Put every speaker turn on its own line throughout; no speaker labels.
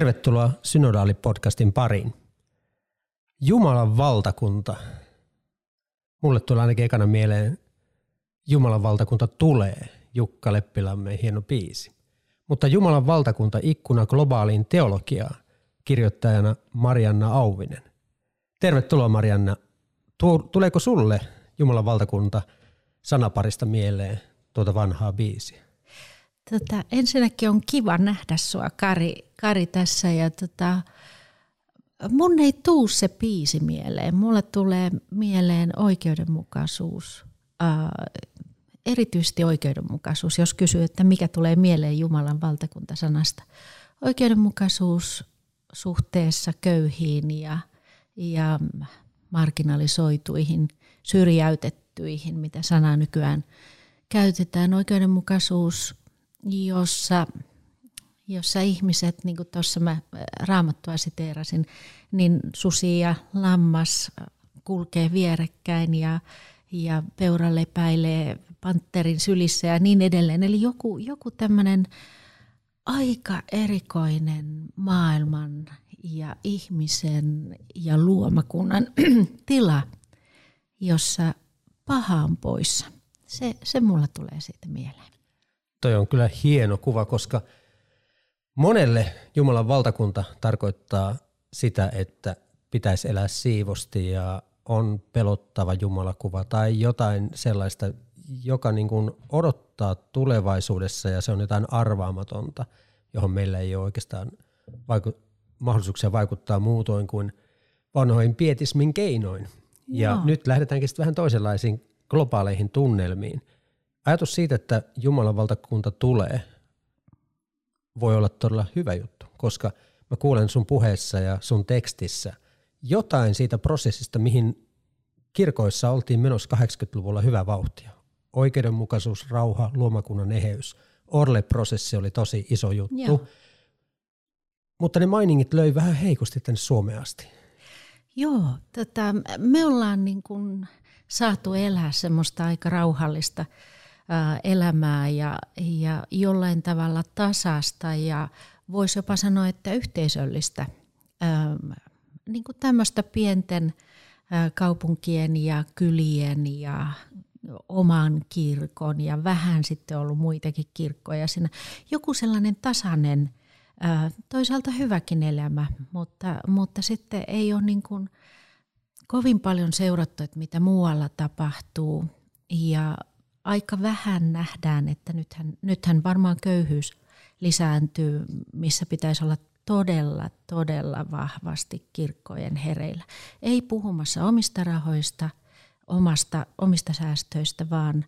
Tervetuloa Synodaali-podcastin pariin. Jumalan valtakunta. Mulle tulee ainakin ekana mieleen Jumalan valtakunta tulee, Jukka Leppilamme hieno biisi. Mutta Jumalan valtakunta ikkuna globaaliin teologiaan, kirjoittajana Marianna Auvinen. Tervetuloa Marianna. Tuleeko sulle Jumalan valtakunta sanaparista mieleen tuota vanhaa biisiä?
Tota, ensinnäkin on kiva nähdä sua Kari, Kari tässä ja tota, mun ei tuu se piisi mieleen. Mulle tulee mieleen oikeudenmukaisuus, äh, erityisesti oikeudenmukaisuus, jos kysyy, että mikä tulee mieleen Jumalan valtakuntasanasta. Oikeudenmukaisuus suhteessa köyhiin ja, ja marginalisoituihin, syrjäytettyihin, mitä sanaa nykyään käytetään. Oikeudenmukaisuus jossa, jossa ihmiset, niin kuin tuossa mä raamattua siteerasin, niin susi ja lammas kulkee vierekkäin ja, ja peura lepäilee panterin sylissä ja niin edelleen. Eli joku, joku tämmöinen aika erikoinen maailman ja ihmisen ja luomakunnan tila, jossa paha on poissa. Se, se mulla tulee siitä mieleen
toi on kyllä hieno kuva, koska monelle Jumalan valtakunta tarkoittaa sitä, että pitäisi elää siivosti ja on pelottava Jumalakuva tai jotain sellaista, joka niin kuin odottaa tulevaisuudessa ja se on jotain arvaamatonta, johon meillä ei ole oikeastaan vaiku- mahdollisuuksia vaikuttaa muutoin kuin vanhoin pietismin keinoin. Ja Joo. nyt lähdetäänkin sitten vähän toisenlaisiin globaaleihin tunnelmiin – ajatus siitä, että Jumalan valtakunta tulee, voi olla todella hyvä juttu, koska mä kuulen sun puheessa ja sun tekstissä jotain siitä prosessista, mihin kirkoissa oltiin menossa 80-luvulla hyvä vauhtia. Oikeudenmukaisuus, rauha, luomakunnan eheys. Orle-prosessi oli tosi iso juttu. Joo. Mutta ne mainingit löi vähän heikosti tänne Suomeen asti.
Joo, tota, me ollaan niin kuin saatu elää semmoista aika rauhallista – elämää ja, ja jollain tavalla tasasta ja voisi jopa sanoa, että yhteisöllistä, niin kuin tämmöistä pienten kaupunkien ja kylien ja oman kirkon ja vähän sitten ollut muitakin kirkkoja siinä. Joku sellainen tasainen, toisaalta hyväkin elämä, mutta, mutta sitten ei ole niin kuin kovin paljon seurattu, että mitä muualla tapahtuu ja aika vähän nähdään, että nythän, nythän varmaan köyhyys lisääntyy, missä pitäisi olla todella, todella vahvasti kirkkojen hereillä. Ei puhumassa omista rahoista, omasta, omista säästöistä, vaan,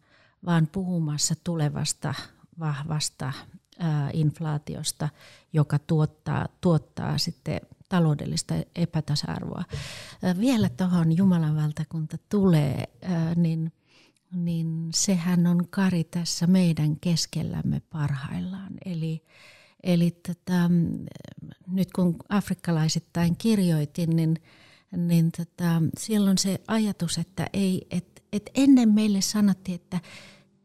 vaan puhumassa tulevasta vahvasta ää, inflaatiosta, joka tuottaa, tuottaa sitten taloudellista epätasa-arvoa. Ää, vielä tuohon Jumalan valtakunta tulee, ää, niin – niin sehän on Kari tässä meidän keskellämme parhaillaan. Eli, eli tota, nyt kun afrikkalaisittain kirjoitin, niin, niin tota, siellä on se ajatus, että ei, et, et ennen meille sanottiin, että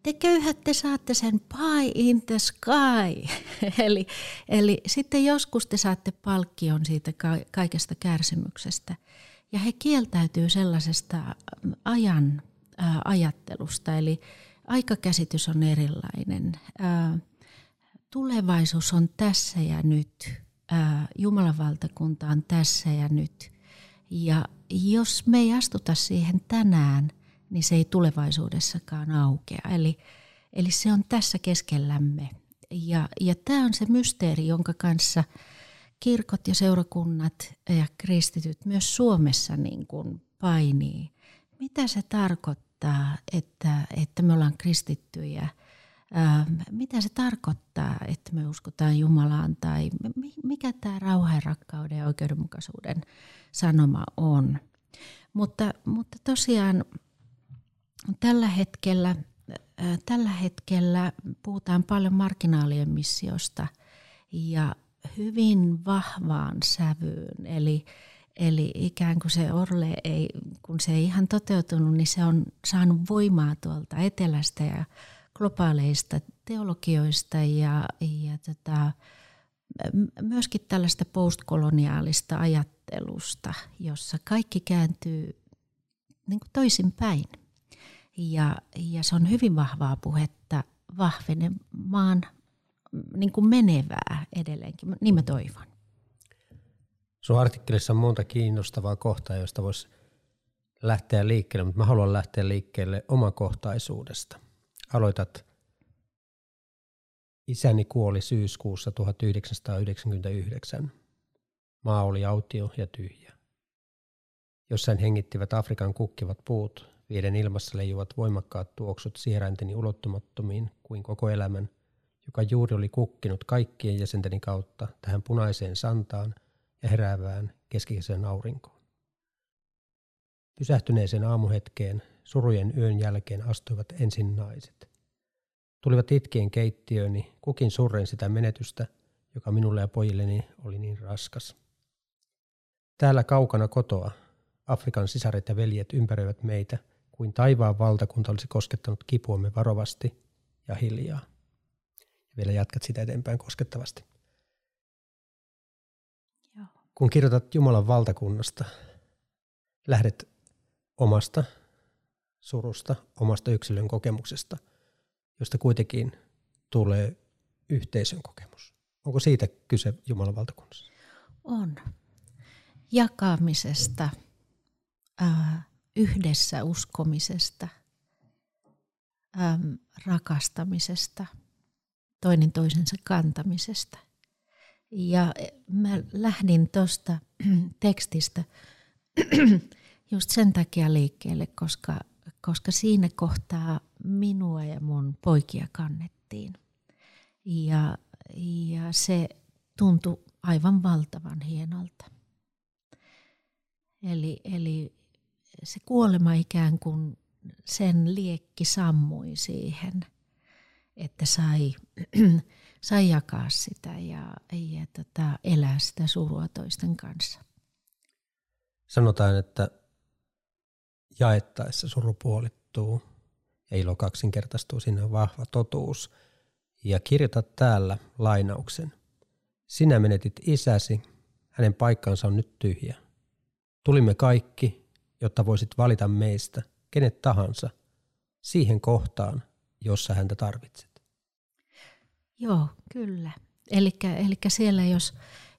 te köyhät, te saatte sen pie in the sky. eli, eli sitten joskus te saatte palkkion siitä kaikesta kärsimyksestä. Ja he kieltäytyy sellaisesta ajan ajattelusta, eli aikakäsitys on erilainen. Tulevaisuus on tässä ja nyt. Jumalan valtakunta on tässä ja nyt. Ja jos me ei astuta siihen tänään, niin se ei tulevaisuudessakaan aukea. Eli, eli se on tässä keskellämme. Ja, ja tämä on se mysteeri, jonka kanssa kirkot ja seurakunnat ja kristityt myös Suomessa niin kuin painii. Mitä se tarkoittaa? Tarkoittaa, että, että me ollaan kristittyjä mitä se tarkoittaa, että me uskotaan Jumalaan tai mikä tämä rauha ja rakkauden ja oikeudenmukaisuuden sanoma on. Mutta, mutta tosiaan tällä hetkellä, tällä hetkellä puhutaan paljon marginaalien missiosta ja hyvin vahvaan sävyyn. Eli, eli ikään kuin se Orle ei, kun se ei ihan toteutunut, niin se on saanut voimaa tuolta etelästä ja globaaleista teologioista ja, ja tota, myöskin tällaista postkoloniaalista ajattelusta, jossa kaikki kääntyy niin kuin toisinpäin. Ja, ja se on hyvin vahvaa puhetta vahvenemaan niin kuin menevää edelleenkin. Niin mä toivon.
Sun artikkelissa on monta kiinnostavaa kohtaa, joista voisi lähteä liikkeelle, mutta mä haluan lähteä liikkeelle omakohtaisuudesta. Aloitat Isäni kuoli syyskuussa 1999. Maa oli autio ja tyhjä. Jossain hengittivät Afrikan kukkivat puut, vieden ilmassa leijuvat voimakkaat tuoksut sierainteni ulottumattomiin kuin koko elämän, joka juuri oli kukkinut kaikkien jäsenteni kautta tähän punaiseen santaan heräävään keskikesän aurinkoon. Pysähtyneeseen aamuhetkeen, surujen yön jälkeen astuivat ensin naiset. Tulivat itkien keittiööni, kukin surren sitä menetystä, joka minulle ja pojilleni oli niin raskas. Täällä kaukana kotoa Afrikan sisaret ja veljet ympäröivät meitä, kuin taivaan valtakunta olisi koskettanut kipuamme varovasti ja hiljaa. Ja vielä jatkat sitä eteenpäin koskettavasti. Kun kirjoitat Jumalan valtakunnasta, lähdet omasta surusta, omasta yksilön kokemuksesta, josta kuitenkin tulee yhteisön kokemus. Onko siitä kyse Jumalan valtakunnassa?
On. Jakamisesta, äh, yhdessä uskomisesta, ähm, rakastamisesta, toinen toisensa kantamisesta. Ja mä lähdin tuosta tekstistä just sen takia liikkeelle, koska, koska siinä kohtaa minua ja mun poikia kannettiin. Ja, ja se tuntui aivan valtavan hienolta. Eli, eli se kuolema ikään kuin sen liekki sammui siihen, että sai, sai jakaa sitä ja, ja tota, elää sitä surua toisten kanssa.
Sanotaan, että jaettaessa suru puolittuu ja ilo kaksinkertaistuu, siinä on vahva totuus. Ja kirjoita täällä lainauksen. Sinä menetit isäsi, hänen paikkansa on nyt tyhjä. Tulimme kaikki, jotta voisit valita meistä, kenet tahansa, siihen kohtaan, jossa häntä tarvitset.
Joo, kyllä. Eli siellä jos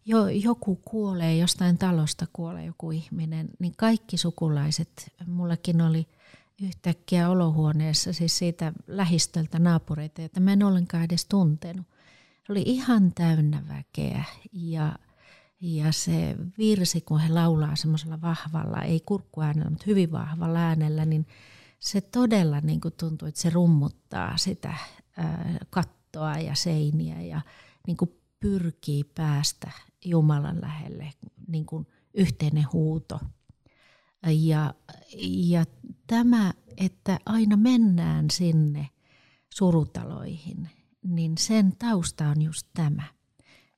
jo, joku kuolee, jostain talosta kuolee joku ihminen, niin kaikki sukulaiset, mullakin oli yhtäkkiä olohuoneessa, siis siitä lähistöltä naapureita, että mä en ollenkaan edes tuntenut. Oli ihan täynnä väkeä ja, ja se virsi, kun he laulaa semmoisella vahvalla, ei kurkkuäänellä, mutta hyvin vahvalla äänellä, niin se todella niin kuin tuntuu, että se rummuttaa sitä kattoa ja seiniä ja niin kuin pyrkii päästä Jumalan lähelle, niin kuin yhteinen huuto. Ja, ja tämä, että aina mennään sinne surutaloihin, niin sen tausta on just tämä.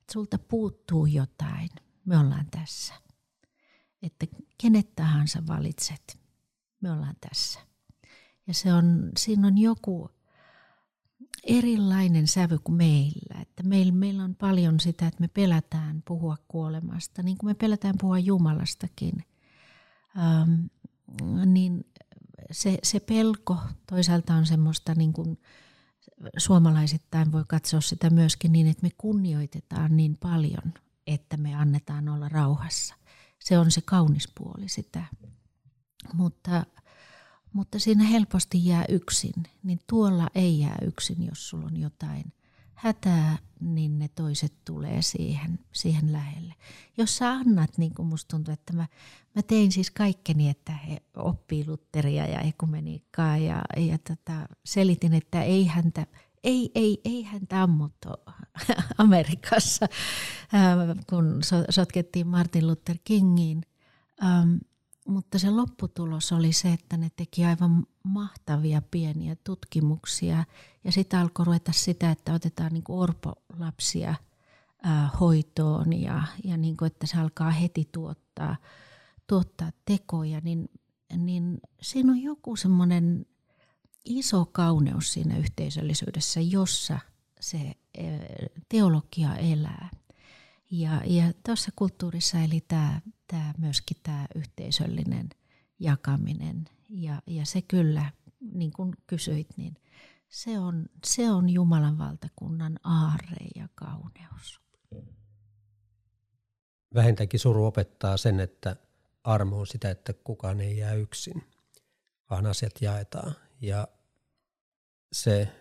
Että sulta puuttuu jotain, me ollaan tässä. Että kenet tahansa valitset, me ollaan tässä. Ja se on, siinä on joku erilainen sävy kuin meillä. Että meillä, meillä on paljon sitä, että me pelätään puhua kuolemasta, niin kuin me pelätään puhua Jumalastakin. Ähm, niin se, se pelko toisaalta on semmoista niin kuin suomalaisittain voi katsoa sitä myöskin niin, että me kunnioitetaan niin paljon, että me annetaan olla rauhassa. Se on se kaunis puoli sitä. Mutta mutta siinä helposti jää yksin, niin tuolla ei jää yksin, jos sulla on jotain hätää, niin ne toiset tulee siihen, siihen lähelle. Jos sä annat, niin kuin musta tuntuu, että mä, mä tein siis kaikkeni, että he oppii Lutteria ja ekumeniikkaa ja, ja tota, selitin, että ei häntä, ei, ei, ei häntä ammuttu Amerikassa, kun sotkettiin Martin Luther Kingiin. Mutta se lopputulos oli se, että ne teki aivan mahtavia pieniä tutkimuksia ja sitten alkoi ruveta sitä, että otetaan niin orpolapsia hoitoon ja, ja niin kuin, että se alkaa heti tuottaa, tuottaa tekoja, niin, niin siinä on joku semmoinen iso kauneus siinä yhteisöllisyydessä, jossa se teologia elää. Ja, ja tuossa kulttuurissa eli tämä, tämä myöskin tämä yhteisöllinen jakaminen. Ja, ja se kyllä, niin kuin kysyit, niin se on, se on Jumalan valtakunnan aarre ja kauneus.
Vähintäänkin suru opettaa sen, että armo on sitä, että kukaan ei jää yksin, vaan asiat jaetaan. Ja se,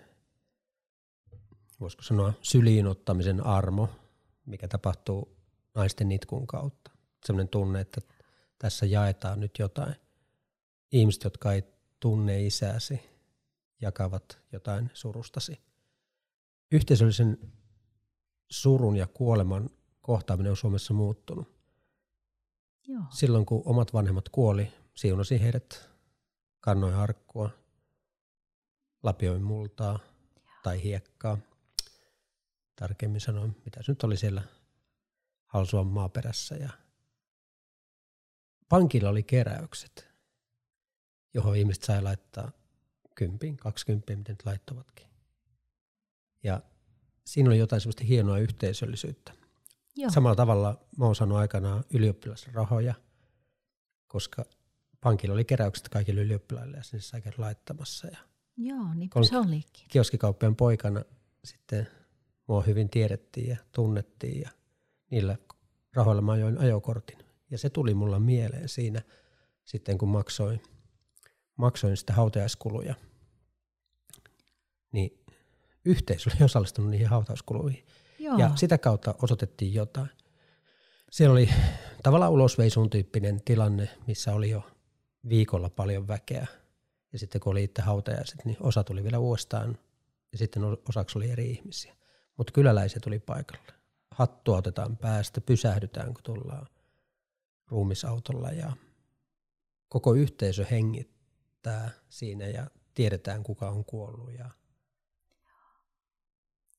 voisiko sanoa, syliinottamisen armo, mikä tapahtuu naisten itkun kautta. Sellainen tunne, että tässä jaetaan nyt jotain. Ihmiset, jotka ei tunne isääsi, jakavat jotain surustasi. Yhteisöllisen surun ja kuoleman kohtaaminen on Suomessa muuttunut. Joo. Silloin kun omat vanhemmat kuoli, siunasi heidät kannoin harkkua, lapioin multaa Joo. tai hiekkaa tarkemmin sanoen, mitä se nyt oli siellä Halsuan maaperässä. Ja pankilla oli keräykset, johon ihmiset sai laittaa kympin, kaksikymppiä, miten nyt laittovatkin. Ja siinä oli jotain semmoista hienoa yhteisöllisyyttä. Joo. Samalla tavalla mä oon saanut aikanaan ylioppilasrahoja, koska pankilla oli keräykset kaikille ylioppilaille ja sinne sai laittamassa. Ja
Joo, niin se olikin.
Kioskikauppian poikana sitten mua hyvin tiedettiin ja tunnettiin ja niillä rahoilla mä ajoin ajokortin. Ja se tuli mulla mieleen siinä sitten, kun maksoin, maksoin sitä hautajaiskuluja. Niin yhteisö oli osallistunut niihin hautauskuluihin. Joo. Ja sitä kautta osoitettiin jotain. Siellä oli tavallaan ulosveisun tyyppinen tilanne, missä oli jo viikolla paljon väkeä. Ja sitten kun oli itse hautajaiset, niin osa tuli vielä uudestaan ja sitten osaksi oli eri ihmisiä. Mutta kyläläiset tuli paikalle. Hattua otetaan päästä, pysähdytään kun tullaan ruumisautolla ja koko yhteisö hengittää siinä ja tiedetään kuka on kuollut. Ja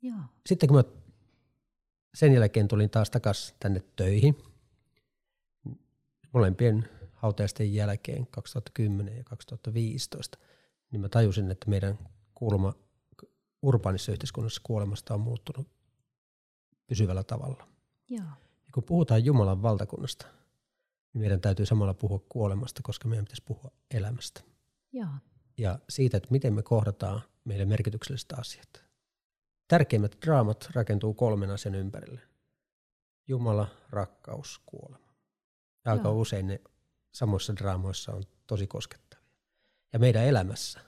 Joo.
Sitten kun mä sen jälkeen tulin taas takaisin tänne töihin, molempien hautajaisten jälkeen 2010 ja 2015, niin mä tajusin, että meidän kulma urbaanissa yhteiskunnassa kuolemasta on muuttunut pysyvällä tavalla.
Joo.
Ja kun puhutaan Jumalan valtakunnasta, niin meidän täytyy samalla puhua kuolemasta, koska meidän pitäisi puhua elämästä.
Joo.
Ja siitä, että miten me kohdataan meille merkitykselliset asiat. Tärkeimmät draamat rakentuu kolmen asian ympärille. Jumala, rakkaus, kuolema. Ja aika Joo. usein ne samoissa draamoissa on tosi koskettavia. Ja meidän elämässä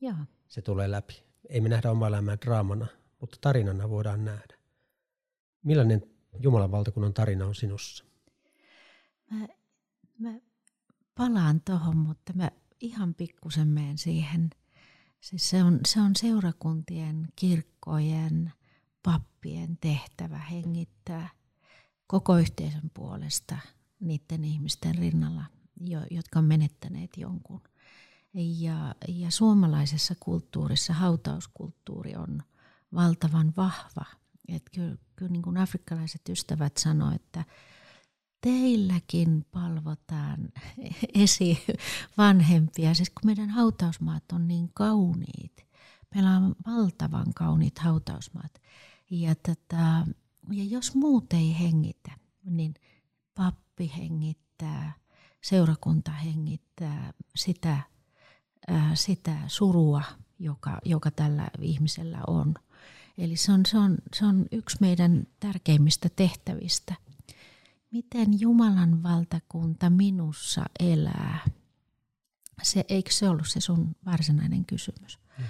Joo.
se tulee läpi ei me nähdä omaa elämää draamana, mutta tarinana voidaan nähdä. Millainen Jumalan valtakunnan tarina on sinussa?
Mä, mä palaan tuohon, mutta mä ihan pikkusen menen siihen. Siis se, on, se on seurakuntien, kirkkojen, pappien tehtävä hengittää koko yhteisön puolesta niiden ihmisten rinnalla, jotka on menettäneet jonkun. Ja, ja suomalaisessa kulttuurissa hautauskulttuuri on valtavan vahva. Et kyllä, kyllä niin kuin afrikkalaiset ystävät sanoivat, että teilläkin palvotaan esi vanhempia, siis kun meidän hautausmaat on niin kauniit. Meillä on valtavan kauniit hautausmaat. Ja, tätä, ja jos muut ei hengitä, niin pappi hengittää, seurakunta hengittää sitä sitä surua, joka, joka tällä ihmisellä on. Eli se on, se, on, se on yksi meidän tärkeimmistä tehtävistä. Miten Jumalan valtakunta minussa elää? Se, eikö se ollut se sun varsinainen kysymys? Mm.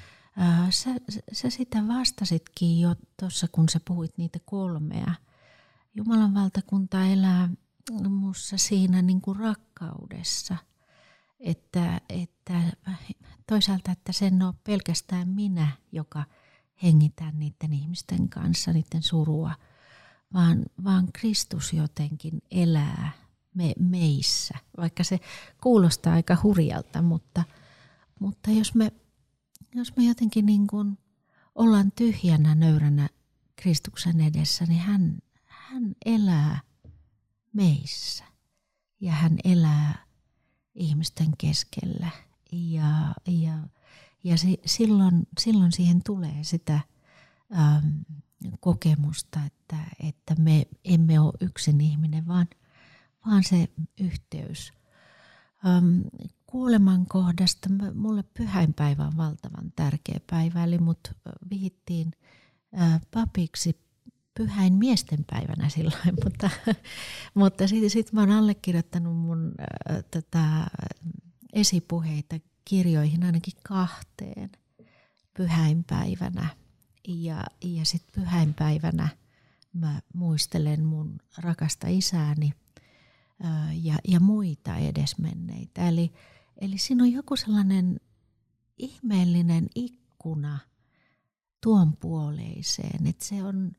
Sä, sä sitä vastasitkin jo tuossa, kun sä puhuit niitä kolmea. Jumalan valtakunta elää minussa siinä niin kuin rakkaudessa – että, että toisaalta, että sen on pelkästään minä, joka hengitä niiden ihmisten kanssa, niiden surua, vaan, vaan Kristus jotenkin elää me, meissä, vaikka se kuulostaa aika hurjalta, mutta, mutta jos, me, jos me jotenkin niin kuin ollaan tyhjänä, nöyränä Kristuksen edessä, niin hän, hän elää meissä. Ja hän elää ihmisten keskellä. Ja, ja, ja si, silloin, silloin siihen tulee sitä ähm, kokemusta, että, että me emme ole yksin ihminen, vaan, vaan se yhteys. Ähm, kuoleman kohdasta mulle pyhäinpäivä on valtavan tärkeä päivä, eli mut vihittiin äh, papiksi pyhäin miesten päivänä silloin, mutta, mutta sitten sit mä oon allekirjoittanut mun äh, tätä esipuheita kirjoihin ainakin kahteen pyhäinpäivänä. Ja, ja sitten pyhäinpäivänä mä muistelen mun rakasta isääni äh, ja, ja muita edesmenneitä. Eli, eli siinä on joku sellainen ihmeellinen ikkuna tuon puoleiseen, että se on,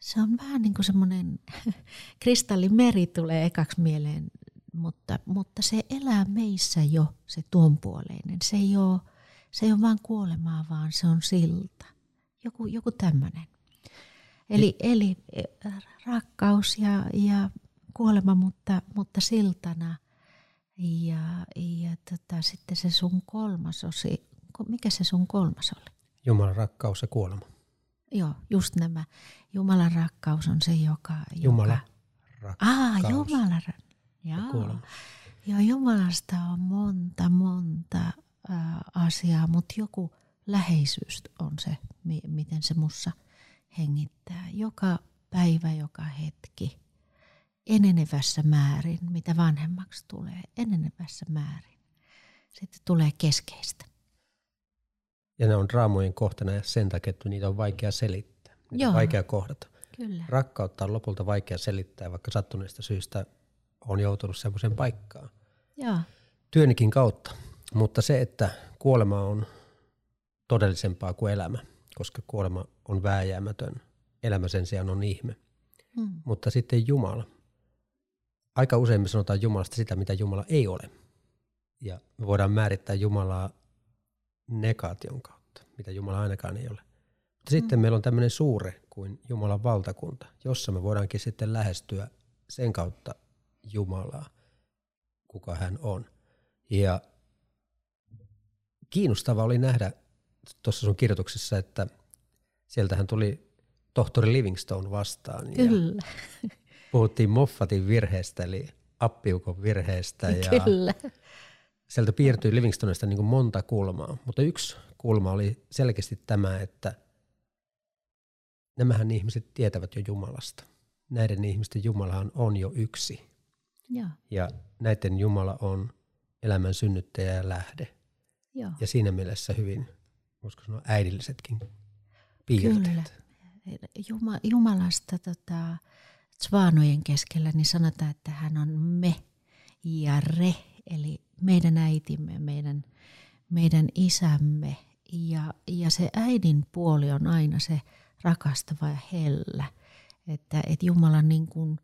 se on vähän niin kuin semmoinen kristallimeri tulee ekaksi mieleen, mutta, mutta se elää meissä jo, se tuonpuoleinen. Se ei ole, se ei ole vain kuolemaa, vaan se on silta. Joku, joku tämmöinen. Eli, eli rakkaus ja, ja kuolema, mutta, mutta siltana. Ja, ja tota, sitten se sun kolmas osi, mikä se sun kolmas oli?
Jumalan rakkaus ja kuolema.
Joo, just nämä. Jumalan rakkaus on se, joka...
Jumala
joka...
rakkaus.
Ah, Jumala. Joo. Joo, Jumalasta on monta, monta äh, asiaa, mutta joku läheisyys on se, mi- miten se mussa hengittää. Joka päivä, joka hetki, enenevässä määrin, mitä vanhemmaksi tulee, enenevässä määrin. Sitten tulee keskeistä.
Ja ne on raamojen kohtana ja sen takia, että niitä on vaikea selittää. Niitä on vaikea kohdata.
Kyllä.
Rakkautta on lopulta vaikea selittää, vaikka sattuneesta syystä on joutunut semmoiseen paikkaan.
Joo.
Työnikin kautta. Mutta se, että kuolema on todellisempaa kuin elämä, koska kuolema on vääjäämätön. Elämä sen sijaan on ihme. Hmm. Mutta sitten Jumala. Aika usein me sanotaan Jumalasta sitä, mitä Jumala ei ole. Ja me voidaan määrittää Jumalaa negaation kautta, mitä Jumala ainakaan ei ole. Mutta sitten mm. meillä on tämmöinen suure kuin Jumalan valtakunta, jossa me voidaankin sitten lähestyä sen kautta Jumalaa, kuka hän on. Ja kiinnostava oli nähdä tuossa sun kirjoituksessa, että sieltähän tuli tohtori Livingstone vastaan.
Kyllä.
Ja puhuttiin Moffatin virheestä, eli appiukon virheestä. Ja
Kyllä
sieltä piirtyi Livingstonesta niin kuin monta kulmaa, mutta yksi kulma oli selkeästi tämä, että nämähän ihmiset tietävät jo Jumalasta. Näiden ihmisten Jumalahan on jo yksi.
Ja,
ja näiden Jumala on elämän synnyttäjä ja lähde.
Ja,
Ja siinä mielessä hyvin, voisiko sanoa äidillisetkin piirteet.
Kyllä. Juma, Jumalasta tota, Tsvaanojen keskellä niin sanotaan, että hän on me ja re, eli meidän äitimme, meidän, meidän isämme. Ja, ja se äidin puoli on aina se rakastava ja hellä. Että, että Jumalan niin kuin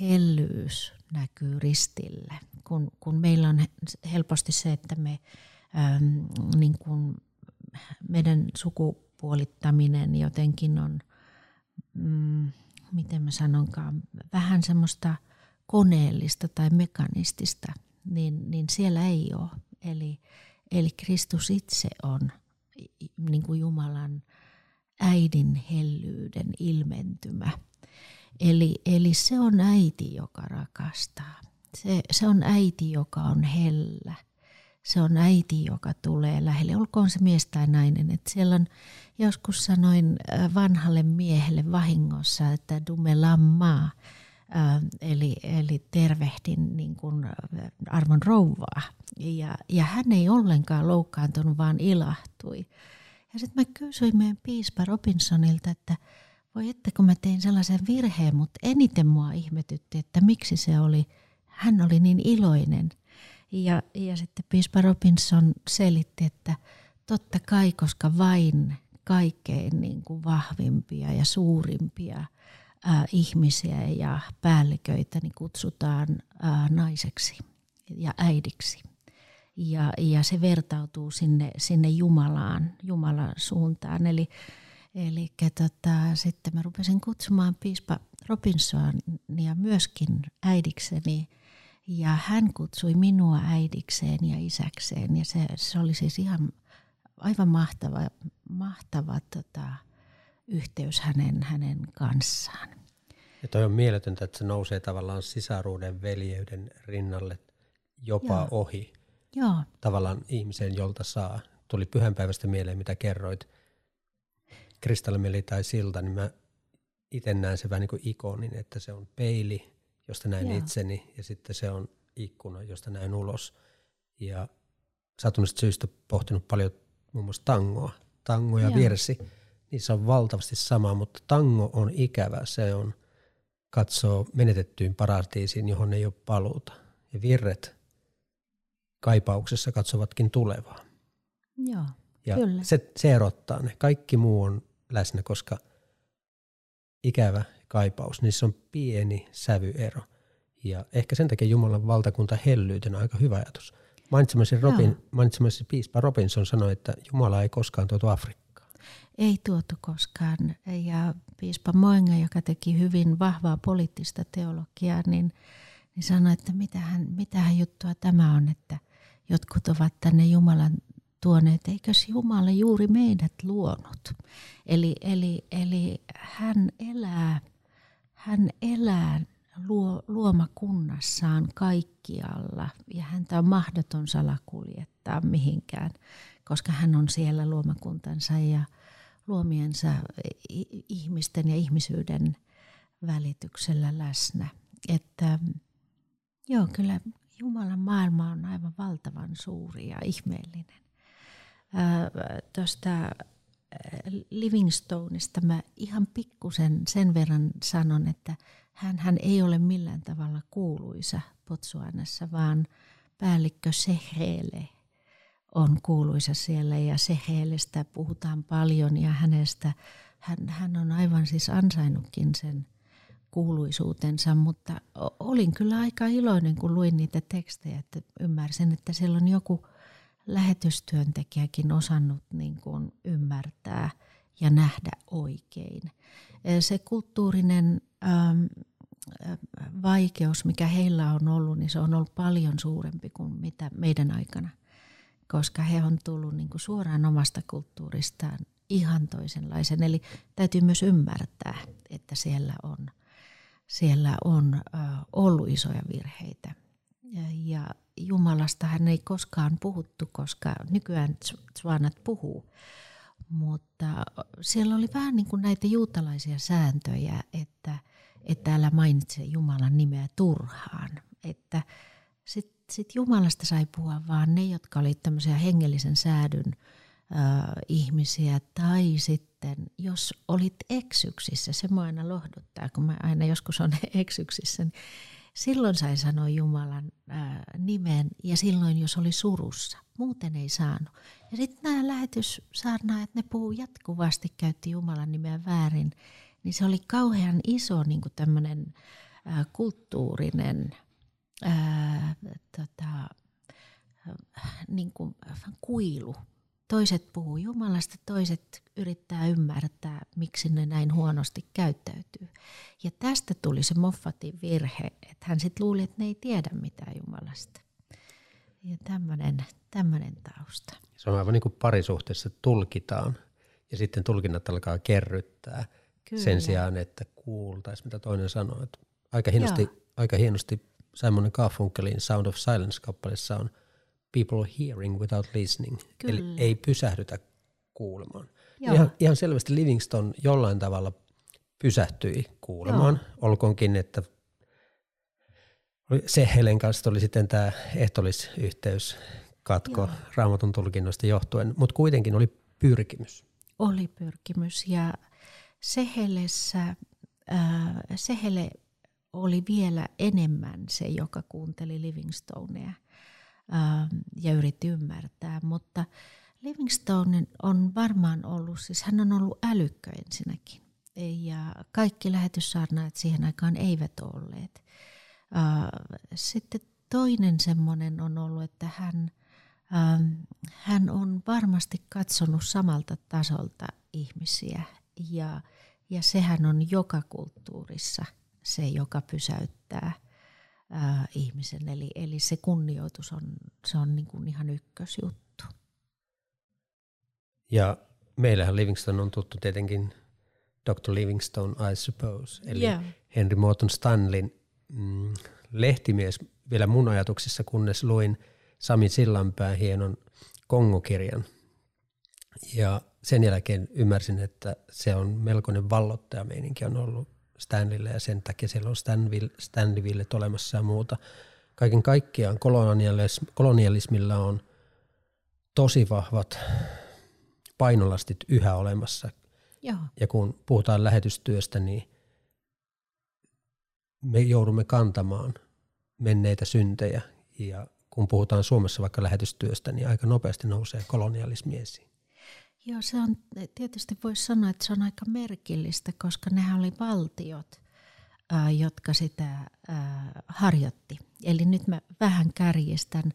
hellyys näkyy ristille. Kun, kun meillä on helposti se, että me äm, niin kuin meidän sukupuolittaminen jotenkin on, mm, miten mä sanonkaan, vähän semmoista koneellista tai mekanistista – niin, niin siellä ei ole. Eli, eli Kristus itse on niin kuin Jumalan äidin hellyyden ilmentymä. Eli, eli se on äiti, joka rakastaa. Se, se on äiti, joka on hellä. Se on äiti, joka tulee lähelle. Olkoon se mies tai nainen. Että siellä on, joskus sanoin äh, vanhalle miehelle vahingossa, että dume lammaa Äh, eli, eli tervehdin niin kuin äh, arvon rouvaa. Ja, ja hän ei ollenkaan loukkaantunut, vaan ilahtui. Ja sitten mä kysyin meidän piispa Robinsonilta, että voi että kun mä tein sellaisen virheen, mutta eniten mua ihmetytti, että miksi se oli, hän oli niin iloinen. Ja, ja sitten piispa Robinson selitti, että totta kai, koska vain kaikkein niin kuin vahvimpia ja suurimpia ihmisiä ja päälliköitä niin kutsutaan naiseksi ja äidiksi. Ja, ja se vertautuu sinne, sinne Jumalaan, Jumalan suuntaan. Eli, eli tota, sitten mä rupesin kutsumaan piispa Robinsonia myöskin äidikseni. Ja hän kutsui minua äidikseen ja isäkseen. Ja se, se oli siis ihan aivan mahtava, mahtava tota, yhteys hänen, hänen kanssaan.
Ja toi on mieletöntä, että se nousee tavallaan sisaruuden, veljeyden rinnalle jopa Joo. ohi.
Joo.
Tavallaan ihmisen, jolta saa. Tuli pyhänpäivästä mieleen, mitä kerroit. Kristallimeli tai silta, niin mä itse näen se vähän niin kuin ikonin, että se on peili, josta näen Joo. itseni, ja sitten se on ikkuna, josta näen ulos. Ja satunnaisesta syystä pohtinut paljon muun muassa tangoa. Tango ja Joo. virsi, niissä on valtavasti sama, mutta tango on ikävä. Se on katsoo menetettyyn paratiisiin, johon ei ole paluuta. Ja virret kaipauksessa katsovatkin tulevaa.
Joo,
ja
kyllä.
Se, se erottaa ne. Kaikki muu on läsnä, koska ikävä kaipaus, niissä on pieni sävyero. Ja ehkä sen takia Jumalan valtakunta hellyytenä aika hyvä ajatus. Mainitsemasi, Robin, mainitsemasi piispa Robinson sanoi, että Jumala ei koskaan tuotu Afrikkaan.
Ei tuotu koskaan. Ja piispa Moinga, joka teki hyvin vahvaa poliittista teologiaa, niin, niin sanoi, että mitähän, mitähän juttua tämä on, että jotkut ovat tänne Jumalan tuoneet, eikös Jumala juuri meidät luonut. Eli, eli, eli hän elää, hän elää luo, luomakunnassaan kaikkialla ja häntä on mahdoton salakuljettaa mihinkään, koska hän on siellä luomakuntansa ja luomiensa ihmisten ja ihmisyyden välityksellä läsnä. Että joo, kyllä Jumalan maailma on aivan valtavan suuri ja ihmeellinen. Tuosta Livingstoneista mä ihan pikkusen sen verran sanon, että hän, hän ei ole millään tavalla kuuluisa Potsuanassa, vaan päällikkö Sehele on kuuluisa siellä ja Sehelestä puhutaan paljon ja hänestä hän, hän on aivan siis ansainnutkin sen kuuluisuutensa, mutta olin kyllä aika iloinen, kun luin niitä tekstejä, että ymmärsin, että siellä on joku lähetystyöntekijäkin osannut niin kuin ymmärtää ja nähdä oikein. Se kulttuurinen ähm, vaikeus, mikä heillä on ollut, niin se on ollut paljon suurempi kuin mitä meidän aikana, koska he on tullut niin kuin suoraan omasta kulttuuristaan ihan toisenlaisen. Eli täytyy myös ymmärtää, että siellä on, siellä on ollut isoja virheitä. Ja, Jumalasta hän ei koskaan puhuttu, koska nykyään Tswanat puhuu. Mutta siellä oli vähän niin kuin näitä juutalaisia sääntöjä, että – että älä mainitse Jumalan nimeä turhaan. Että sitten sit Jumalasta sai puhua vaan ne, jotka olivat tämmöisiä hengellisen säädyn äh, ihmisiä. Tai sitten, jos olit eksyksissä, se mua aina lohduttaa, kun mä aina joskus on eksyksissä, niin silloin sai sanoa Jumalan äh, nimen ja silloin, jos oli surussa. Muuten ei saanut. Ja sitten nämä lähetyssaarnaajat, ne puhuu jatkuvasti, käytti Jumalan nimeä väärin niin se oli kauhean iso niin tämmöinen kulttuurinen ää, tota, niin kuin kuilu. Toiset puhuu Jumalasta, toiset yrittää ymmärtää, miksi ne näin huonosti käyttäytyy. Ja tästä tuli se Moffatin virhe, että hän sitten luuli, että ne ei tiedä mitään Jumalasta. Ja tämmöinen tausta.
Se on aivan niin kuin parisuhteessa tulkitaan ja sitten tulkinnat alkaa kerryttää – Kyllä. sen sijaan, että kuultaisiin, mitä toinen sanoo. Että aika, hienosti, aika hienosti Simon Garfunkelin Sound of Silence-kappaleessa on people hearing without listening. Kyllä. Eli ei pysähdytä kuulemaan. Ihan, ihan selvästi Livingston jollain tavalla pysähtyi kuulemaan, Joo. olkoonkin, että se Helen kanssa oli sitten tämä ehtolisyhteys katko Joo. raamatun tulkinnoista johtuen, mutta kuitenkin oli pyrkimys.
Oli pyrkimys ja Sehelessä, äh, Sehele oli vielä enemmän se, joka kuunteli Livingstonea äh, ja yritti ymmärtää, mutta Livingstone on varmaan ollut, siis hän on ollut älykkö ensinnäkin. Ja kaikki lähetyssaarnaajat siihen aikaan eivät olleet. Sitten toinen semmoinen on ollut, että hän, hän on varmasti katsonut samalta tasolta ihmisiä. Ja, ja sehän on joka kulttuurissa se, joka pysäyttää ihmisen. Eli, eli se kunnioitus on, se on niin kuin ihan ykkösjuttu.
Ja meillähän Livingston on tuttu tietenkin Dr. Livingstone, I suppose, eli yeah. Henry Morton Stanlin mm, lehtimies vielä mun ajatuksissa, kunnes luin Sami Sillanpään hienon Kongokirjan. Ja sen jälkeen ymmärsin, että se on melkoinen vallottajameininki on ollut Stanleylle ja sen takia siellä on Stanville, Stanleyville olemassa ja muuta. Kaiken kaikkiaan kolonialismilla on tosi vahvat painolastit yhä olemassa.
Joo.
Ja kun puhutaan lähetystyöstä, niin me joudumme kantamaan menneitä syntejä. Ja kun puhutaan Suomessa vaikka lähetystyöstä, niin aika nopeasti nousee kolonialismi esiin.
Joo, se on, tietysti voisi sanoa, että se on aika merkillistä, koska nehän oli valtiot, ää, jotka sitä ää, harjoitti. Eli nyt mä vähän kärjestän.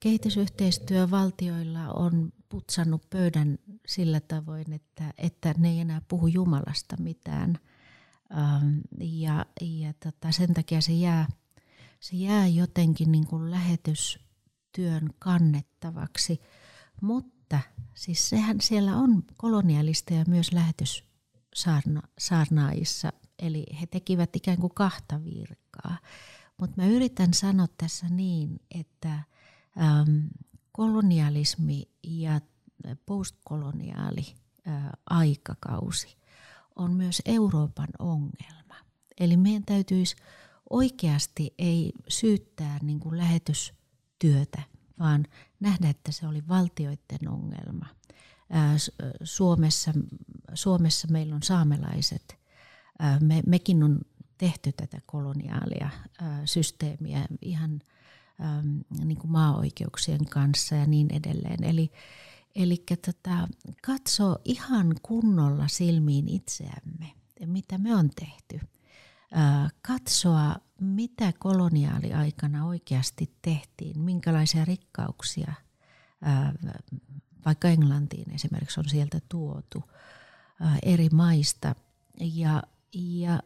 Kehitysyhteistyö valtioilla on putsannut pöydän sillä tavoin, että, että ne ei enää puhu Jumalasta mitään. Ähm, ja ja tota, sen takia se jää, se jää jotenkin niin kuin lähetystyön kannettavaksi. Mutta siis sehän siellä on kolonialisteja myös lähetyssaarnaajissa, eli he tekivät ikään kuin kahta virkaa. Mutta mä yritän sanoa tässä niin, että ähm, kolonialismi ja postkoloniaali aikakausi on myös Euroopan ongelma. Eli meidän täytyisi oikeasti ei syyttää niin kuin lähetystyötä, vaan nähdä, että se oli valtioiden ongelma. Suomessa, Suomessa meillä on saamelaiset. Me, mekin on tehty tätä koloniaalia systeemiä ihan niin kuin maa-oikeuksien kanssa ja niin edelleen. Eli, eli tota, katso ihan kunnolla silmiin itseämme, mitä me on tehty. Katsoa, mitä koloniaaliaikana oikeasti tehtiin, minkälaisia rikkauksia vaikka Englantiin esimerkiksi on sieltä tuotu eri maista. Ja, ja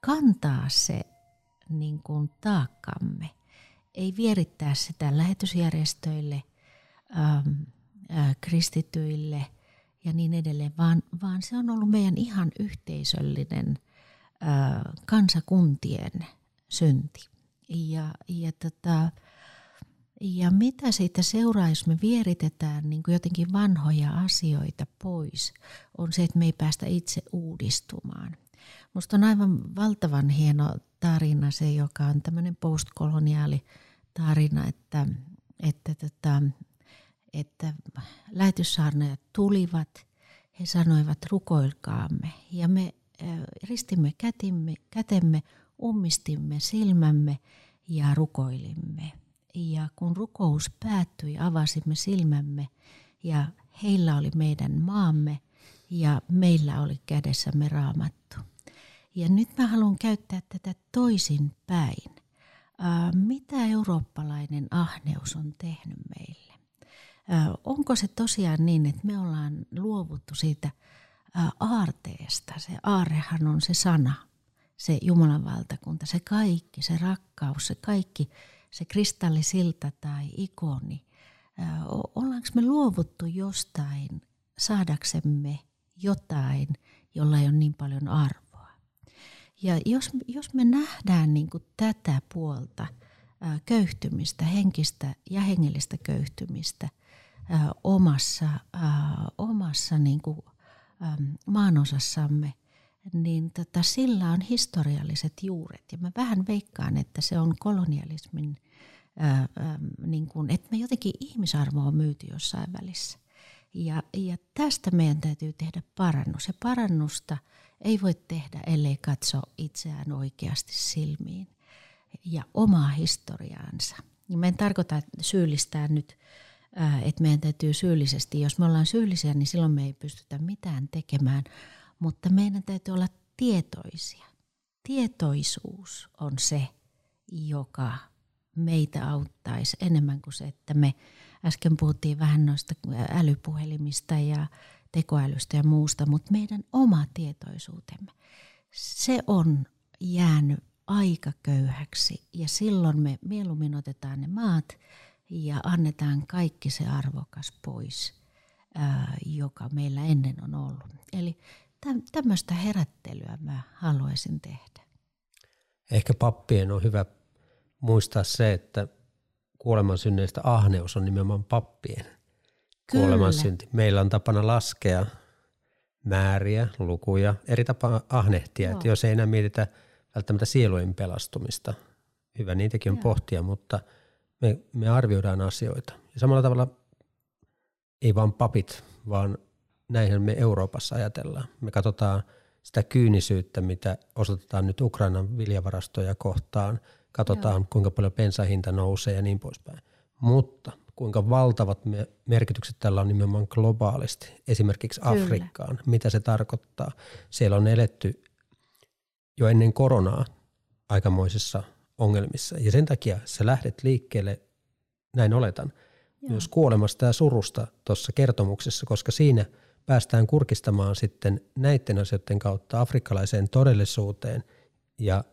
kantaa se niin kuin taakkamme – ei vierittää sitä lähetysjärjestöille, kristityille ja niin edelleen, vaan, vaan se on ollut meidän ihan yhteisöllinen kansakuntien synti. Ja, ja, tota, ja mitä siitä seuraa, jos me vieritetään niin kuin jotenkin vanhoja asioita pois, on se, että me ei päästä itse uudistumaan. Minusta on aivan valtavan hieno tarina se, joka on tämmöinen postkoloniaali tarina, että, että, tota, että lähetyssaarnajat tulivat, he sanoivat rukoilkaamme ja me ristimme kätimme, kätemme, ummistimme silmämme ja rukoilimme. Ja kun rukous päättyi, avasimme silmämme ja heillä oli meidän maamme ja meillä oli kädessämme raamattu. Ja nyt mä haluan käyttää tätä toisin päin. Mitä eurooppalainen ahneus on tehnyt meille? Onko se tosiaan niin, että me ollaan luovuttu siitä aarteesta? Se aarrehan on se sana, se Jumalan valtakunta, se kaikki, se rakkaus, se kaikki, se kristallisilta tai ikoni. Ollaanko me luovuttu jostain saadaksemme jotain, jolla ei ole niin paljon arvoa? Ja jos, jos me nähdään niin kuin tätä puolta köyhtymistä, henkistä ja hengellistä köyhtymistä omassa, omassa niin kuin, maanosassamme, niin tota, sillä on historialliset juuret. Ja mä vähän veikkaan, että se on kolonialismin, ää, ää, niin kuin, että me jotenkin ihmisarvo on myyty jossain välissä. Ja, ja tästä meidän täytyy tehdä parannus. Ja parannusta – ei voi tehdä, ellei katso itseään oikeasti silmiin ja omaa historiaansa. Ja mä en tarkoita syyllistää nyt että meidän täytyy syyllisesti, jos me ollaan syyllisiä, niin silloin me ei pystytä mitään tekemään, mutta meidän täytyy olla tietoisia. Tietoisuus on se, joka meitä auttaisi enemmän kuin se, että me äsken puhuttiin vähän noista älypuhelimista ja tekoälystä ja muusta, mutta meidän oma tietoisuutemme, se on jäänyt aika köyhäksi ja silloin me mieluummin otetaan ne maat ja annetaan kaikki se arvokas pois, ää, joka meillä ennen on ollut. Eli tämmöistä herättelyä mä haluaisin tehdä.
Ehkä pappien on hyvä muistaa se, että kuolemansynneistä ahneus on nimenomaan pappien kuolemansynti. Meillä on tapana laskea määriä, lukuja, eri tapa ahnehtia. Että jos ei enää mietitä välttämättä sielujen pelastumista, hyvä niitäkin on Joo. pohtia, mutta me, me arvioidaan asioita. Ja samalla tavalla ei vain papit, vaan näinhän me Euroopassa ajatellaan. Me katsotaan sitä kyynisyyttä, mitä osoitetaan nyt Ukrainan viljavarastoja kohtaan. Katsotaan, Joo. kuinka paljon bensahinta nousee ja niin poispäin. Mutta kuinka valtavat merkitykset tällä on nimenomaan globaalisti, esimerkiksi Kyllä. Afrikkaan, mitä se tarkoittaa. Siellä on eletty jo ennen koronaa aikamoisissa ongelmissa ja sen takia sä lähdet liikkeelle, näin oletan, Joo. myös kuolemasta ja surusta tuossa kertomuksessa, koska siinä päästään kurkistamaan sitten näiden asioiden kautta afrikkalaiseen todellisuuteen ja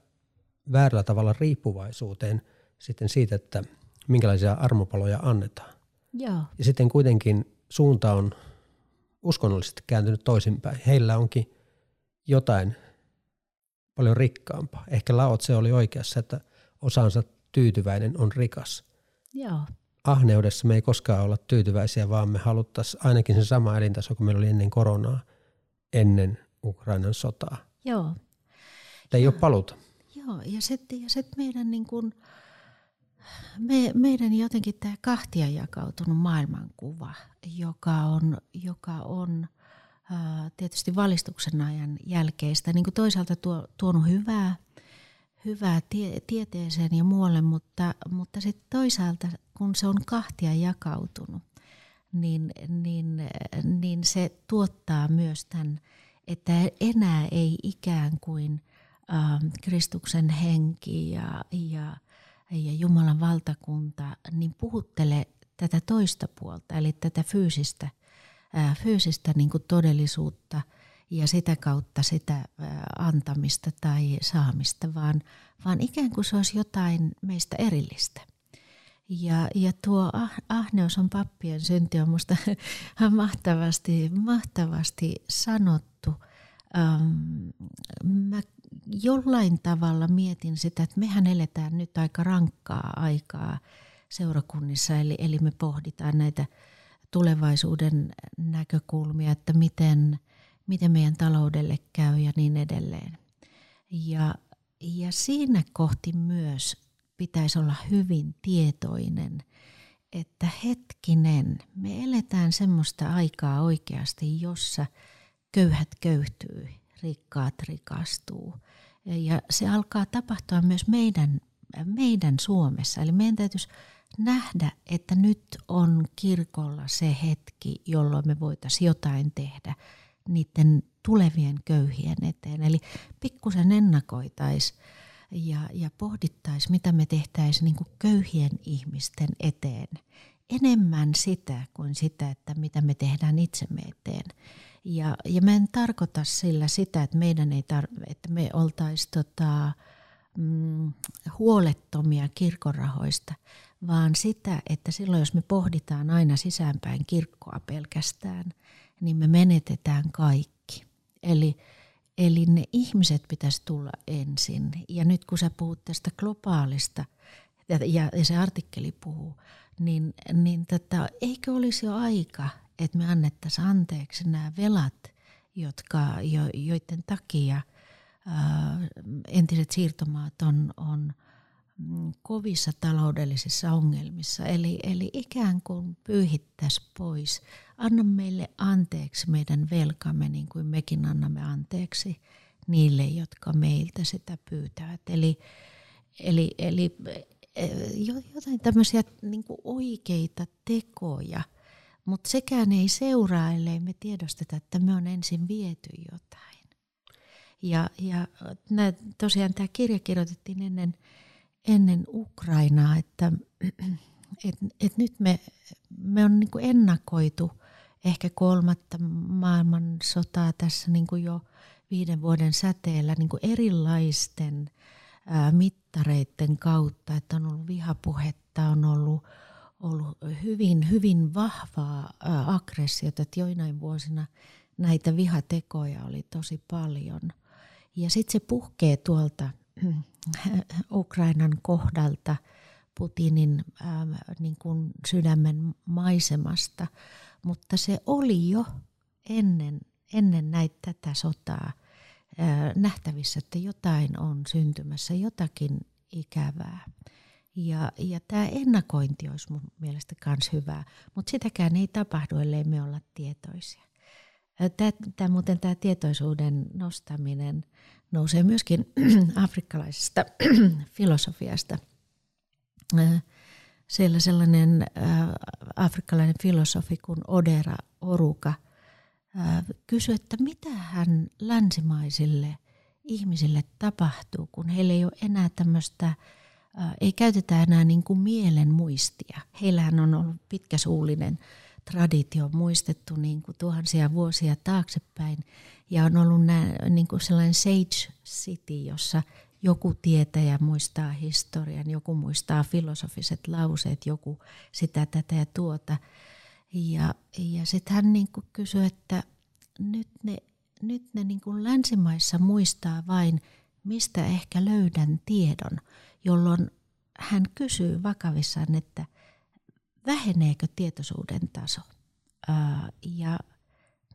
väärällä tavalla riippuvaisuuteen sitten siitä, että – minkälaisia armopaloja annetaan.
Joo.
Ja sitten kuitenkin suunta on uskonnollisesti kääntynyt toisinpäin. Heillä onkin jotain paljon rikkaampaa. Ehkä Laot se oli oikeassa, että osansa tyytyväinen on rikas.
Joo.
Ahneudessa me ei koskaan olla tyytyväisiä, vaan me haluttaisiin ainakin sen sama elintaso kuin meillä oli ennen koronaa, ennen Ukrainan sotaa.
Joo.
Ei ja, ole paluta.
Joo, ja sitten ja sit meidän niin kuin, me, meidän jotenkin tämä kahtia jakautunut maailmankuva, joka on, joka on tietysti valistuksen ajan jälkeistä, niin kuin toisaalta tuo, tuonut hyvää, hyvää tie, tieteeseen ja muualle, mutta, mutta sitten toisaalta kun se on kahtia jakautunut, niin, niin, niin se tuottaa myös tämän, että enää ei ikään kuin ää, Kristuksen henki ja, ja – ja Jumalan valtakunta, niin puhuttele tätä toista puolta, eli tätä fyysistä, ää, fyysistä niin todellisuutta ja sitä kautta sitä antamista tai saamista, vaan, vaan ikään kuin se olisi jotain meistä erillistä. Ja, ja tuo ah, ahneus on pappien synti on minusta mahtavasti, mahtavasti sanottu. Ähm, mä jollain tavalla mietin sitä, että mehän eletään nyt aika rankkaa aikaa seurakunnissa, eli, eli me pohditaan näitä tulevaisuuden näkökulmia, että miten, miten meidän taloudelle käy ja niin edelleen. Ja, ja siinä kohti myös pitäisi olla hyvin tietoinen, että hetkinen, me eletään semmoista aikaa oikeasti, jossa köyhät köyhtyy rikkaat rikastuu. Ja se alkaa tapahtua myös meidän, meidän Suomessa. Eli meidän täytyisi nähdä, että nyt on kirkolla se hetki, jolloin me voitaisiin jotain tehdä niiden tulevien köyhien eteen. Eli pikkusen ennakoitaisiin ja, ja pohdittaisiin, mitä me tehtäisiin niin köyhien ihmisten eteen. Enemmän sitä kuin sitä, että mitä me tehdään itsemme eteen. Ja, ja mä en tarkoita sillä sitä, että meidän ei tar- että me oltaisiin tota, mm, huolettomia kirkorahoista, vaan sitä, että silloin jos me pohditaan aina sisäänpäin kirkkoa pelkästään, niin me menetetään kaikki. Eli, eli ne ihmiset pitäisi tulla ensin. Ja nyt kun sä puhut tästä globaalista, ja, ja se artikkeli puhuu, niin, niin tota, eikö olisi jo aika – että me annettaisiin anteeksi nämä velat, jotka, jo, joiden takia ää, entiset siirtomaat on, on mm, kovissa taloudellisissa ongelmissa. Eli, eli ikään kuin pyyhittäisi pois. Anna meille anteeksi meidän velkamme niin kuin mekin annamme anteeksi niille, jotka meiltä sitä pyytävät. Eli, eli, eli jotain tämmöisiä niin oikeita tekoja, mutta sekään ei seuraa, ellei me tiedosteta, että me on ensin viety jotain. Ja, ja nää, tosiaan tämä kirja kirjoitettiin ennen, ennen Ukrainaa, että et, et nyt me, me on niinku ennakoitu ehkä kolmatta maailmansotaa tässä niinku jo viiden vuoden säteellä niinku erilaisten ää, mittareiden kautta, että on ollut vihapuhetta, on ollut, ollut hyvin, hyvin vahvaa aggressiota, että joinain vuosina näitä vihatekoja oli tosi paljon. Ja sitten se puhkee tuolta Ukrainan kohdalta Putinin ää, niin kuin sydämen maisemasta, mutta se oli jo ennen, ennen näitä tätä sotaa nähtävissä, että jotain on syntymässä, jotakin ikävää. Ja, ja tämä ennakointi olisi mun mielestä myös hyvää, mutta sitäkään ei tapahdu, ellei me olla tietoisia. Tämä, muuten tämä tietoisuuden nostaminen nousee myöskin afrikkalaisesta filosofiasta. Siellä sellainen afrikkalainen filosofi kuin Odera Oruka kysyi, että mitä hän länsimaisille ihmisille tapahtuu, kun heillä ei ole enää tämmöistä, ei käytetä enää niin kuin mielen muistia. Heillähän on ollut pitkäsuullinen traditio muistettu niin kuin tuhansia vuosia taaksepäin. Ja on ollut nää, niin kuin sellainen sage city, jossa joku tietäjä muistaa historian, joku muistaa filosofiset lauseet, joku sitä, tätä ja tuota. Ja, ja sitten hän niin kysyi, että nyt ne, nyt ne niin kuin länsimaissa muistaa vain, mistä ehkä löydän tiedon, jolloin hän kysyy vakavissaan, että – väheneekö tietoisuuden taso. ja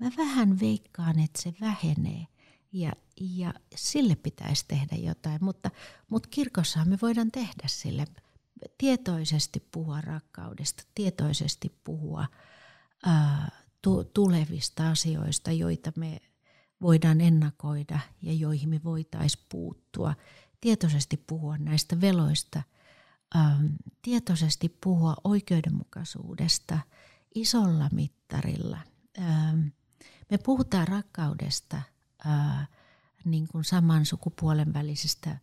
mä vähän veikkaan, että se vähenee ja, ja sille pitäisi tehdä jotain, mutta, mutta kirkossahan me voidaan tehdä sille tietoisesti puhua rakkaudesta, tietoisesti puhua ää, tu, tulevista asioista, joita me voidaan ennakoida ja joihin me voitaisiin puuttua. Tietoisesti puhua näistä veloista – ähm, tietoisesti puhua oikeudenmukaisuudesta isolla mittarilla. Ähm, me puhutaan rakkaudesta, äh, niin kuin saman sukupuolen välisestä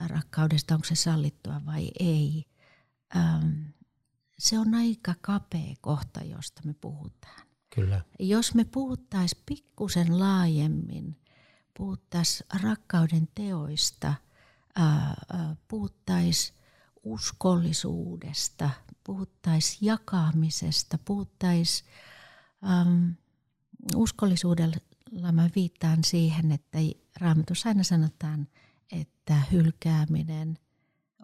rakkaudesta, onko se sallittua vai ei. Ähm, se on aika kapea kohta, josta me puhutaan.
Kyllä.
Jos me puhuttaisiin pikkusen laajemmin, puhuttaisiin rakkauden teoista, puhuttaisiin uskollisuudesta, puhuttaisiin jakamisesta, puhuttaisiin ähm, uskollisuudella mä viittaan siihen, että Raamatussa aina sanotaan, että hylkääminen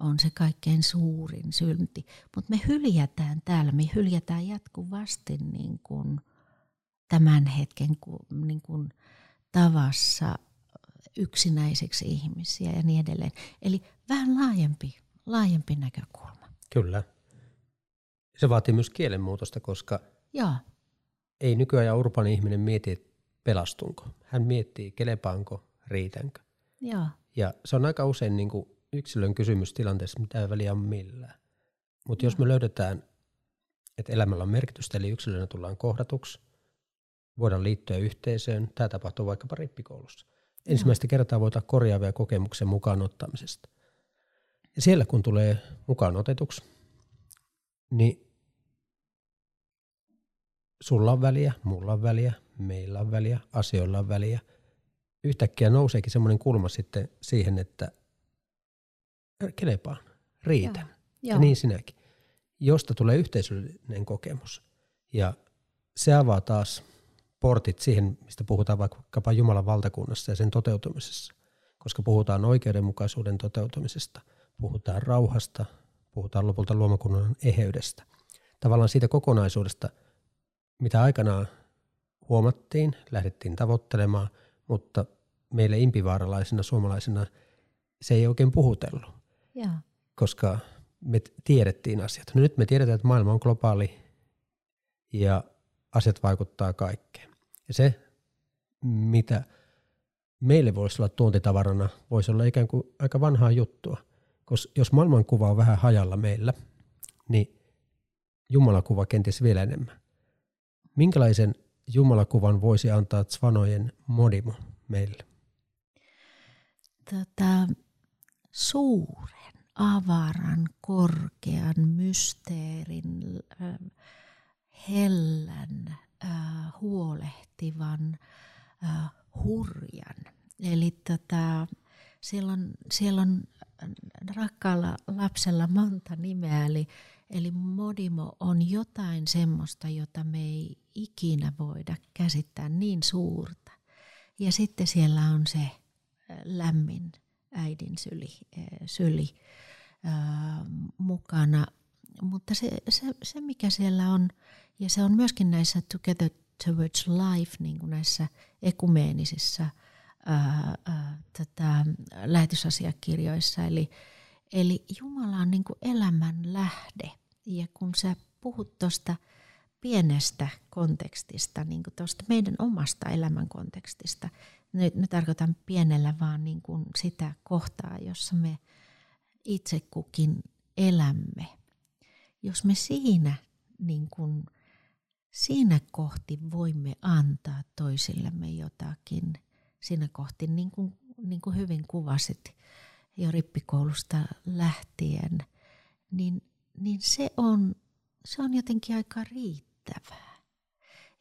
on se kaikkein suurin synti. Mutta me hyljätään täällä, me hyljätään jatkuvasti niin kuin tämän hetken niin kuin tavassa yksinäiseksi ihmisiä ja niin edelleen. Eli vähän laajempi laajempi näkökulma.
Kyllä. Se vaatii myös kielenmuutosta, koska
Joo.
ei nykyään urbaani ihminen mieti, että pelastunko. Hän miettii, kelepaanko, riitänkö.
Joo.
Ja se on aika usein niin kuin yksilön kysymys tilanteessa, mitä väliä on millään. Mutta jos me löydetään, että elämällä on merkitystä, eli yksilönä tullaan kohdatuksi, voidaan liittyä yhteisöön. Tämä tapahtuu vaikkapa rippikoulussa. Ensimmäistä kertaa voidaan korjaavia kokemuksen mukaan ottamisesta. Ja siellä kun tulee mukaan otetuksi, niin sulla on väliä, mulla on väliä, meillä on väliä, asioilla on väliä. Yhtäkkiä nouseekin semmoinen kulma sitten siihen, että kelepaan, riitän. Joo. Ja niin sinäkin. Josta tulee yhteisöllinen kokemus. Ja se avaa taas portit siihen, mistä puhutaan vaikkapa Jumalan valtakunnassa ja sen toteutumisessa. Koska puhutaan oikeudenmukaisuuden toteutumisesta – puhutaan rauhasta, puhutaan lopulta luomakunnan eheydestä. Tavallaan siitä kokonaisuudesta, mitä aikanaan huomattiin, lähdettiin tavoittelemaan, mutta meille impivaaralaisina suomalaisina se ei oikein puhutellut,
ja.
koska me tiedettiin asiat. No nyt me tiedetään, että maailma on globaali ja asiat vaikuttaa kaikkeen. Ja se, mitä meille voisi olla tuontitavarana, voisi olla ikään kuin aika vanhaa juttua – koska jos maailmankuva on vähän hajalla meillä, niin Jumalakuva kenties vielä enemmän. Minkälaisen Jumalakuvan voisi antaa Zvanojen modimo meille?
Tota, suuren, avaran, korkean, mysteerin, äh, hellän, äh, huolehtivan, äh, hurjan. Eli tota, siellä, on, siellä on rakkaalla lapsella monta nimeä, eli, eli Modimo on jotain semmoista, jota me ei ikinä voida käsittää niin suurta. Ja sitten siellä on se lämmin äidin syli, syli ää, mukana. Mutta se, se, se, mikä siellä on, ja se on myöskin näissä Together Towards Life, niin kuin näissä ekumeenisissa – ää, ää, tätä lähetysasiakirjoissa. Eli, eli Jumala on niin kuin elämän lähde. Ja kun sä puhut tuosta pienestä kontekstista, niin kuin tuosta meidän omasta elämän kontekstista, nyt mä tarkoitan pienellä vaan niin kuin sitä kohtaa, jossa me itse kukin elämme. Jos me siinä, niin kuin, siinä kohti voimme antaa toisillemme jotakin – siinä kohti, niin kuin, niin kuin hyvin kuvasit jo rippikoulusta lähtien, niin, niin se, on, se on jotenkin aika riittävää.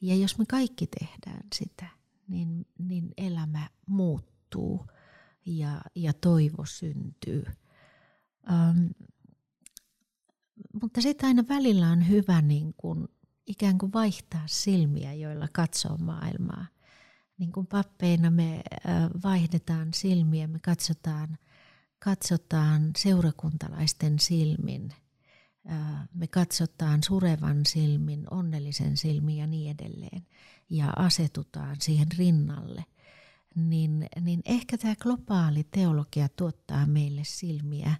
Ja jos me kaikki tehdään sitä, niin, niin elämä muuttuu ja, ja toivo syntyy. Ähm, mutta sitten aina välillä on hyvä niin kuin, ikään kuin vaihtaa silmiä, joilla katsoo maailmaa – niin kuin pappeina me vaihdetaan silmiä, me katsotaan, katsotaan seurakuntalaisten silmin, me katsotaan surevan silmin, onnellisen silmin ja niin edelleen, ja asetutaan siihen rinnalle, niin, niin ehkä tämä globaali teologia tuottaa meille silmiä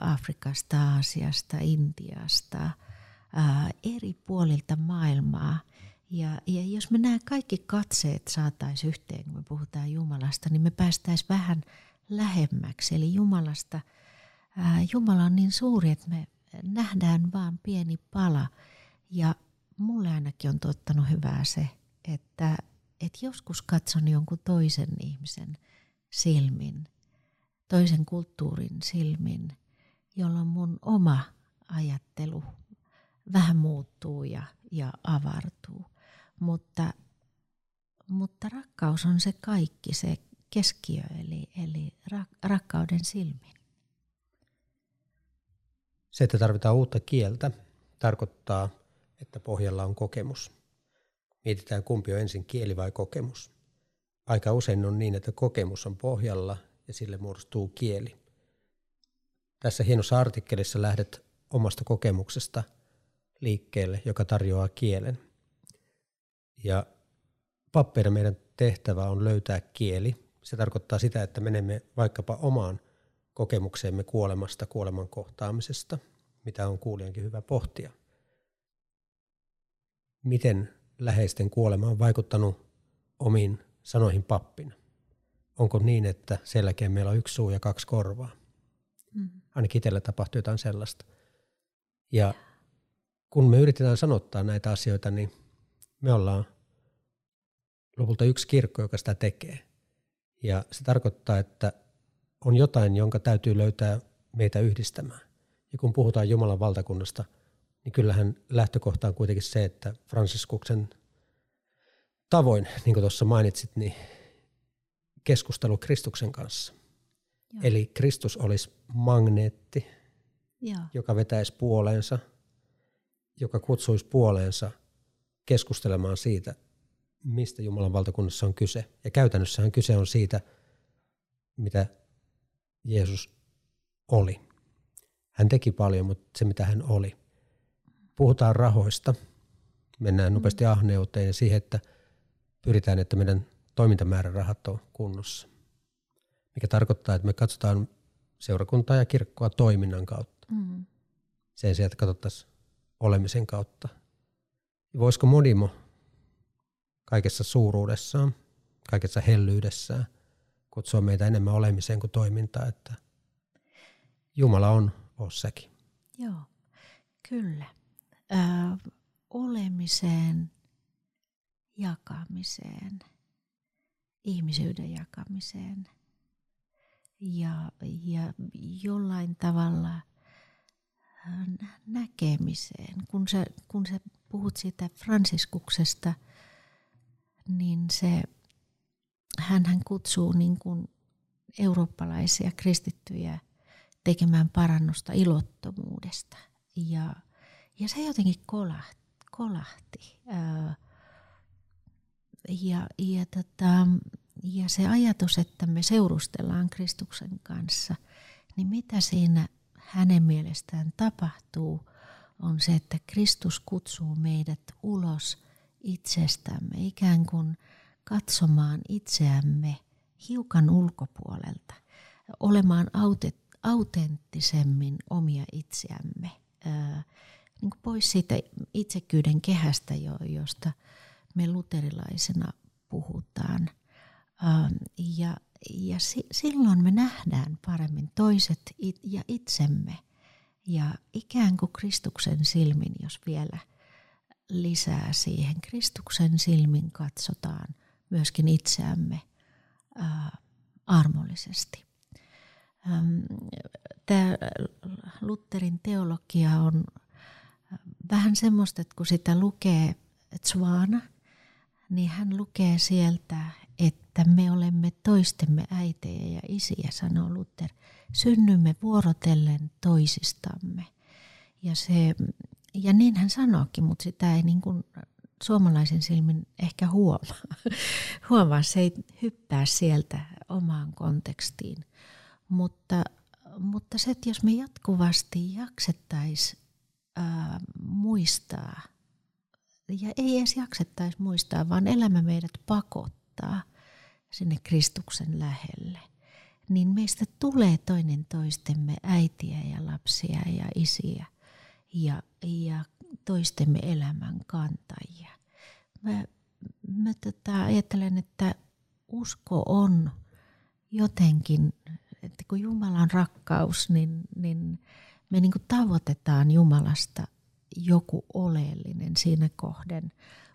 Afrikasta, Aasiasta, Intiasta, eri puolilta maailmaa – ja, ja jos me nämä kaikki katseet saataisiin yhteen, kun me puhutaan Jumalasta, niin me päästäisiin vähän lähemmäksi. Eli Jumalasta, ää, Jumala on niin suuri, että me nähdään vaan pieni pala. Ja mulle ainakin on tuottanut hyvää se, että, että joskus katson jonkun toisen ihmisen silmin, toisen kulttuurin silmin, jolloin mun oma ajattelu vähän muuttuu ja, ja avartuu. Mutta, mutta rakkaus on se kaikki, se keskiö, eli, eli rakkauden silmin.
Se, että tarvitaan uutta kieltä, tarkoittaa, että pohjalla on kokemus. Mietitään, kumpi on ensin kieli vai kokemus. Aika usein on niin, että kokemus on pohjalla ja sille muodostuu kieli. Tässä hienossa artikkelissa lähdet omasta kokemuksesta liikkeelle, joka tarjoaa kielen – ja pappeina meidän tehtävä on löytää kieli. Se tarkoittaa sitä, että menemme vaikkapa omaan kokemukseemme kuolemasta, kuoleman kohtaamisesta, mitä on kuulijankin hyvä pohtia. Miten läheisten kuolema on vaikuttanut omiin sanoihin pappina? Onko niin, että selkeä meillä on yksi suu ja kaksi korvaa? Mm. Ainakin itsellä tapahtuu jotain sellaista. Ja kun me yritetään sanottaa näitä asioita, niin me ollaan lopulta yksi kirkko, joka sitä tekee. Ja se tarkoittaa, että on jotain, jonka täytyy löytää meitä yhdistämään. Ja kun puhutaan Jumalan valtakunnasta, niin kyllähän lähtökohta on kuitenkin se, että Franciskuksen tavoin, niin kuin tuossa mainitsit, niin keskustelu Kristuksen kanssa. Joo. Eli Kristus olisi magneetti, Joo. joka vetäisi puoleensa, joka kutsuisi puoleensa keskustelemaan siitä, mistä Jumalan valtakunnassa on kyse. Ja käytännössähän kyse on siitä, mitä Jeesus oli. Hän teki paljon, mutta se mitä hän oli. Puhutaan rahoista, mennään nopeasti ahneuteen ja siihen, että pyritään, että meidän toimintamäärärahat on kunnossa. Mikä tarkoittaa, että me katsotaan seurakuntaa ja kirkkoa toiminnan kautta. Mm. Sen sijaan, että katsottaisiin olemisen kautta. Voisiko Modimo kaikessa suuruudessaan, kaikessa hellyydessään, kutsua meitä enemmän olemiseen kuin toimintaa. Että Jumala on ossakin.
Joo, kyllä. Ö, olemiseen, jakamiseen, ihmisyyden jakamiseen ja, ja jollain tavalla näkemiseen. Kun sä, kun sä puhut siitä Franciskuksesta, niin se, hän kutsuu niin kuin eurooppalaisia kristittyjä tekemään parannusta ilottomuudesta. Ja, ja se jotenkin kolahti. kolahti. Ja, ja, tota, ja se ajatus, että me seurustellaan Kristuksen kanssa, niin mitä siinä hänen mielestään tapahtuu, on se, että Kristus kutsuu meidät ulos itsestämme, ikään kuin katsomaan itseämme hiukan ulkopuolelta, olemaan autenttisemmin omia itseämme, niin kuin pois siitä itsekyyden kehästä, josta me luterilaisena puhutaan. Ja, ja silloin me nähdään paremmin toiset ja itsemme ja ikään kuin Kristuksen silmin, jos vielä lisää siihen. Kristuksen silmin katsotaan myöskin itseämme ää, armollisesti. Tämä Lutherin teologia on vähän semmoista, että kun sitä lukee Zwana, niin hän lukee sieltä, että me olemme toistemme äitejä ja isiä, sanoo Luther. Synnymme vuorotellen toisistamme. Ja, se, ja niin hän sanookin, mutta sitä ei niin kuin suomalaisen silmin ehkä huomaa. huomaa, se ei hyppää sieltä omaan kontekstiin. Mutta, mutta se, että jos me jatkuvasti jaksettaisiin muistaa, ja ei edes jaksettaisi muistaa, vaan elämä meidät pakottaa sinne Kristuksen lähelle, niin meistä tulee toinen toistemme äitiä ja lapsia ja isiä ja, ja toistemme elämän kantajia. Mä, mä tota, ajattelen, että usko on jotenkin, että kun Jumala on rakkaus, niin, niin me niin kuin tavoitetaan Jumalasta joku oleellinen siinä kohden.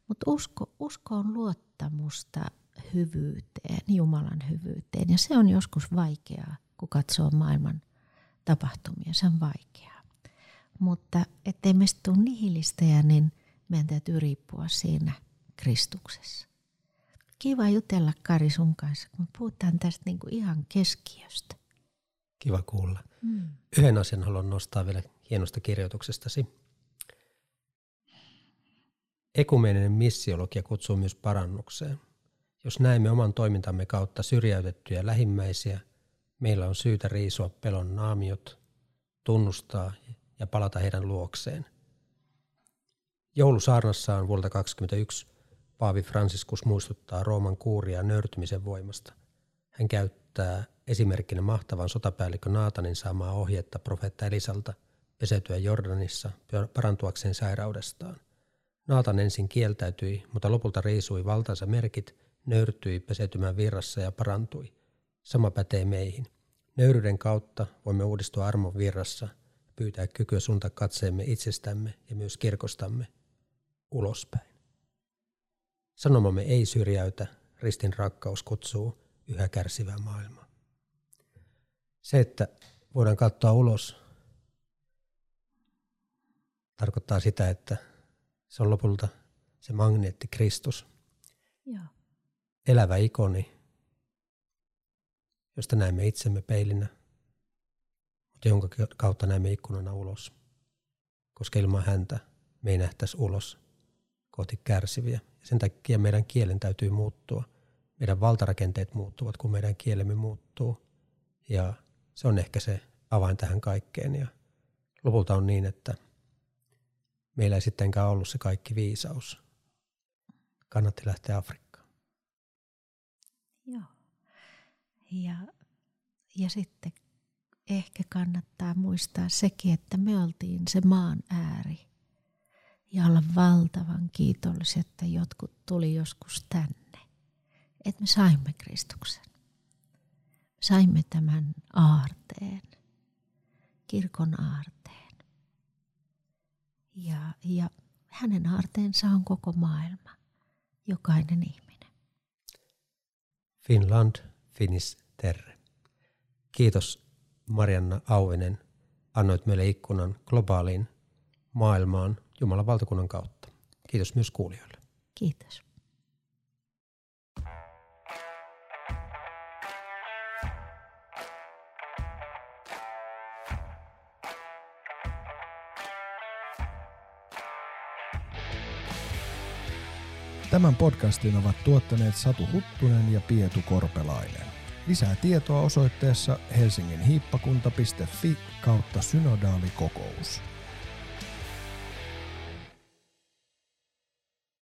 Mutta usko, usko on luottamusta hyvyyteen, Jumalan hyvyyteen. Ja se on joskus vaikeaa, kun katsoo maailman tapahtumia. Se on vaikeaa. Mutta ettei meistä tule nihilistäjä, niin meidän täytyy riippua siinä Kristuksessa. Kiva jutella Kari sun kanssa, kun puhutaan tästä niin kuin ihan keskiöstä.
Kiva kuulla. Mm. Yhden asian haluan nostaa vielä hienosta kirjoituksestasi. Ekumeeninen missiologia kutsuu myös parannukseen. Jos näemme oman toimintamme kautta syrjäytettyjä lähimmäisiä, meillä on syytä riisua pelon naamiot, tunnustaa ja palata heidän luokseen. Joulusaarnassaan vuodelta 2021 Paavi Franciscus muistuttaa Rooman kuuria nöyrtymisen voimasta. Hän käyttää esimerkkinä mahtavan sotapäällikkö Naatanin saamaa ohjetta profeetta Elisalta peseytyä Jordanissa parantuakseen sairaudestaan. Naatan ensin kieltäytyi, mutta lopulta riisui valtansa merkit, nöyrtyi peseytymään virrassa ja parantui. Sama pätee meihin. Nöyryyden kautta voimme uudistua armon virrassa pyytää kykyä suuntaa katseemme itsestämme ja myös kirkostamme ulospäin. Sanomamme ei syrjäytä, ristin rakkaus kutsuu yhä kärsivää maailmaa. Se, että voidaan katsoa ulos, tarkoittaa sitä, että se on lopulta se magneetti Kristus. Joo. Elävä ikoni, josta näemme itsemme peilinä, jonka kautta näemme ikkunana ulos. Koska ilman häntä me ei nähtäisi ulos kohti kärsiviä. Sen takia meidän kielen täytyy muuttua. Meidän valtarakenteet muuttuvat, kun meidän kielemme muuttuu. Ja se on ehkä se avain tähän kaikkeen. Ja lopulta on niin, että meillä ei sittenkään ollut se kaikki viisaus. Kannatti lähteä Afrikkaan.
Joo. Ja, ja sitten ehkä kannattaa muistaa sekin, että me oltiin se maan ääri ja olla valtavan kiitollisia, että jotkut tuli joskus tänne. Että me saimme Kristuksen. Saimme tämän aarteen. kirkon aarteen. Ja, ja hänen aarteensa on koko maailma, jokainen ihminen.
Finland, Finis Terre. Kiitos Marianna Auvinen. Annoit meille ikkunan globaaliin maailmaan Jumalan valtakunnan kautta. Kiitos myös kuulijoille.
Kiitos.
Tämän podcastin ovat tuottaneet Satu Huttunen ja Pietu Korpelainen. Lisää tietoa osoitteessa helsingin hiippakunta.fi kautta synodaalikokous.